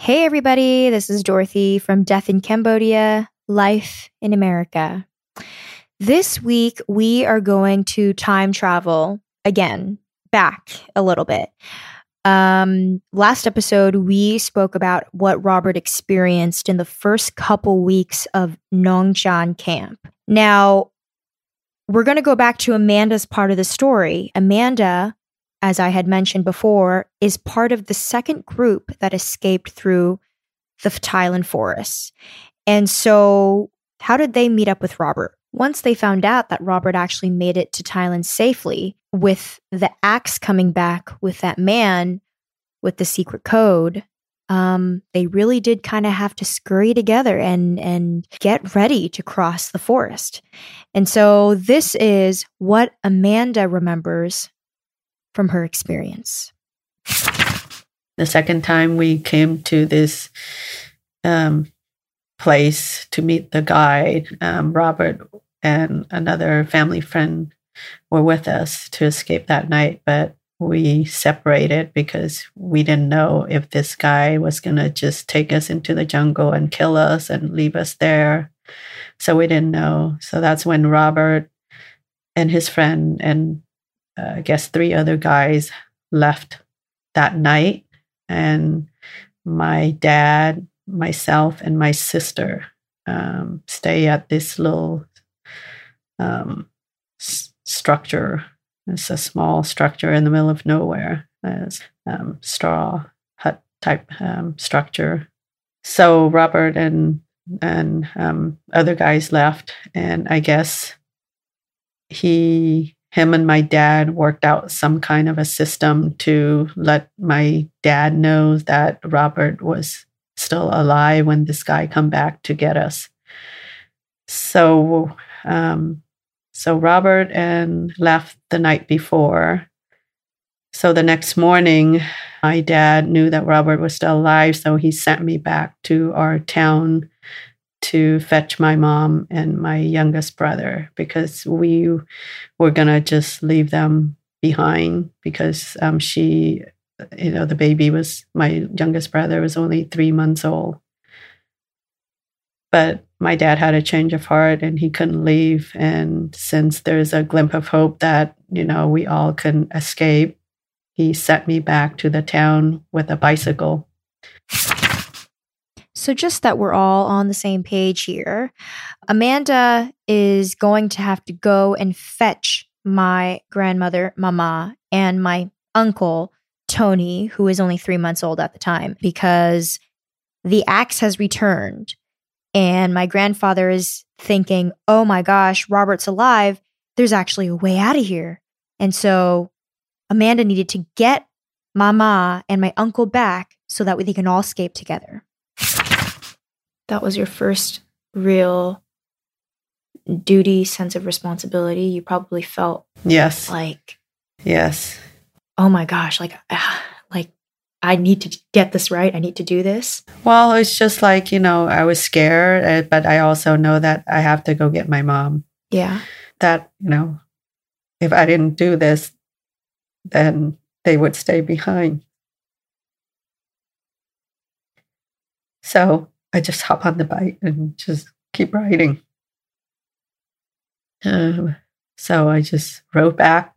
Hey, everybody, this is Dorothy from Death in Cambodia, Life in America. This week, we are going to time travel again, back a little bit. Um, last episode, we spoke about what Robert experienced in the first couple weeks of Nongchan camp. Now, we're going to go back to Amanda's part of the story. Amanda, as I had mentioned before, is part of the second group that escaped through the Thailand forests. And so, how did they meet up with Robert? Once they found out that Robert actually made it to Thailand safely, with the axe coming back with that man with the secret code, um, they really did kind of have to scurry together and and get ready to cross the forest. And so this is what Amanda remembers from her experience. The second time we came to this um, place to meet the guide, um, Robert and another family friend were with us to escape that night, but we separated because we didn't know if this guy was going to just take us into the jungle and kill us and leave us there. So we didn't know. So that's when Robert and his friend and uh, I guess three other guys left that night. And my dad, myself, and my sister um, stay at this little um, s- structure it's a small structure in the middle of nowhere, as um, straw hut type um, structure. So Robert and and um, other guys left, and I guess he, him, and my dad worked out some kind of a system to let my dad know that Robert was still alive when this guy come back to get us. So um, so Robert and left the night before. So the next morning, my dad knew that Robert was still alive, so he sent me back to our town to fetch my mom and my youngest brother because we were gonna just leave them behind because um, she, you know, the baby was my youngest brother was only three months old. But my dad had a change of heart and he couldn't leave. And since there's a glimpse of hope that, you know, we all can escape, he sent me back to the town with a bicycle. So, just that we're all on the same page here, Amanda is going to have to go and fetch my grandmother, Mama, and my uncle, Tony, who is only three months old at the time, because the axe has returned and my grandfather is thinking, oh my gosh, Robert's alive. There's actually a way out of here. And so Amanda needed to get Mama and my uncle back so that they can all escape together. That was your first real duty, sense of responsibility. You probably felt yes, like yes, oh my gosh, like ah, like I need to get this right. I need to do this. Well, it's just like, you know, I was scared, eh, but I also know that I have to go get my mom. Yeah. That, you know, if I didn't do this, then they would stay behind. So I just hop on the bike and just keep riding. Um, so I just rode back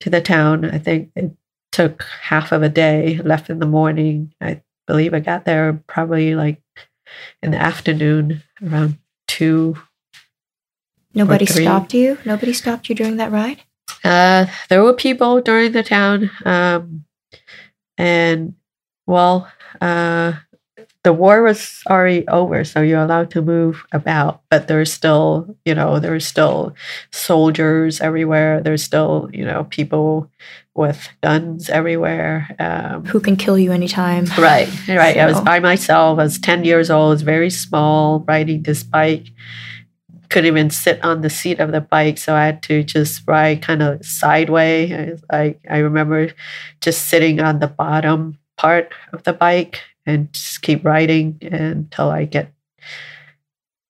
to the town. I think it took half of a day, left in the morning. I believe I got there probably like in the afternoon around two. Nobody stopped you? Nobody stopped you during that ride? Uh, there were people during the town. Um, and well, uh, the war was already over, so you're allowed to move about, but there's still, you know, there's still soldiers everywhere. There's still, you know, people with guns everywhere. Um, Who can kill you anytime. Right, right. So. I was by myself. I was 10 years old, was very small, riding this bike. Couldn't even sit on the seat of the bike, so I had to just ride kind of sideways. I, I remember just sitting on the bottom part of the bike and just keep writing until I get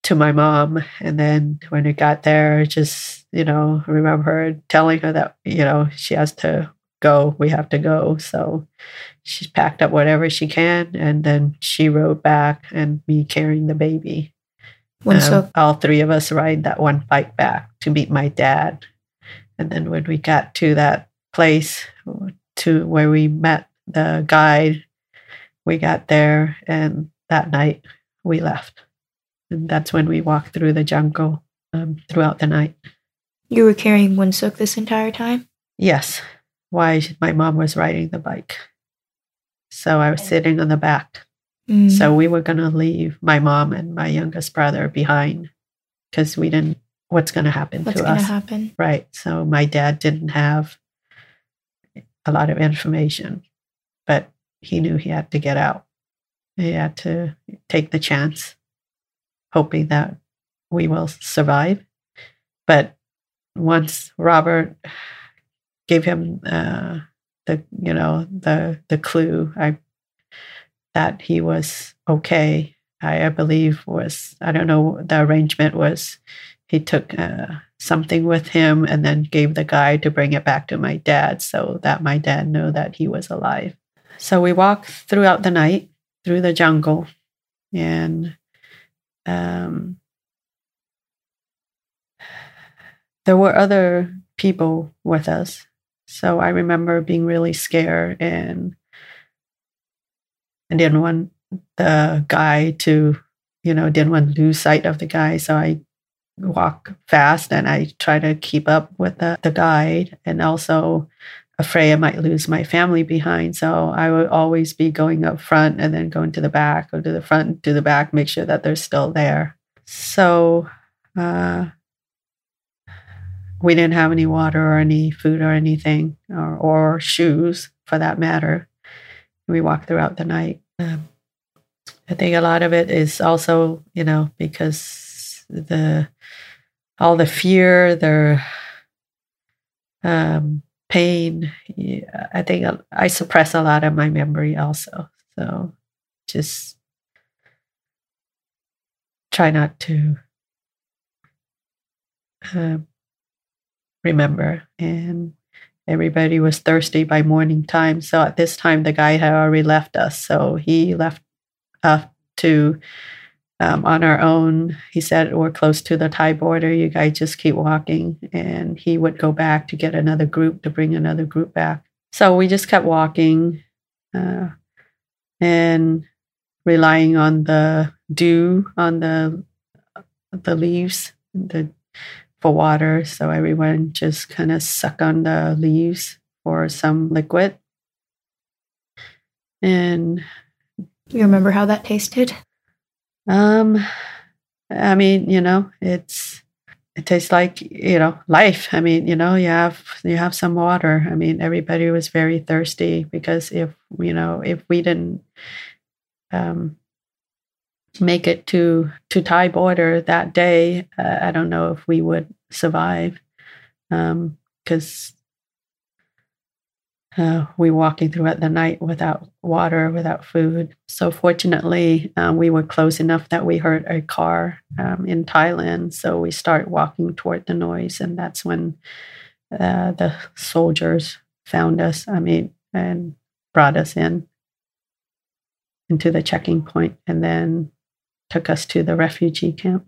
to my mom. And then when I got there, just, you know, remember her telling her that, you know, she has to go. We have to go. So she's packed up whatever she can, and then she rode back, and me carrying the baby. Um, so all three of us ride that one bike back to meet my dad. And then when we got to that place to where we met the guide, we got there and that night we left. And that's when we walked through the jungle um, throughout the night. you were carrying Winsuk this entire time? Yes, why my mom was riding the bike. So I was sitting on the back. Mm. So we were going to leave my mom and my youngest brother behind because we didn't, what's going to happen what's to going to us? happen? Right. So my dad didn't have a lot of information, but he knew he had to get out. He had to take the chance, hoping that we will survive. But once Robert gave him uh, the, you know, the the clue, I that he was okay. I, I believe was I don't know the arrangement was he took uh, something with him and then gave the guy to bring it back to my dad so that my dad knew that he was alive. So we walked throughout the night through the jungle and um, there were other people with us. So I remember being really scared and I didn't want the guy to, you know, didn't want to lose sight of the guy. So I walk fast and I try to keep up with the, the guide and also afraid I might lose my family behind. So I would always be going up front and then going to the back or to the front, to the back, make sure that they're still there. So uh, we didn't have any water or any food or anything or, or shoes for that matter. We walked throughout the night. Um, I think a lot of it is also, you know, because the all the fear, the um, pain. Yeah, I think I suppress a lot of my memory also. So just try not to um, remember. And everybody was thirsty by morning time. So at this time, the guy had already left us. So he left us to um, on our own. He said, We're close to the Thai border. You guys just keep walking. And he would go back to get another group to bring another group back. So we just kept walking uh, and relying on the dew on the the leaves the, for water. So everyone just kind of suck on the leaves for some liquid. And You remember how that tasted? Um, I mean, you know, it's it tastes like you know life. I mean, you know, you have you have some water. I mean, everybody was very thirsty because if you know if we didn't um, make it to to Thai border that day, uh, I don't know if we would survive because uh, we walking throughout the night without water, without food. So fortunately, um, we were close enough that we heard a car um, in Thailand. So we start walking toward the noise, and that's when uh, the soldiers found us. I mean, and brought us in into the checking point, and then took us to the refugee camp.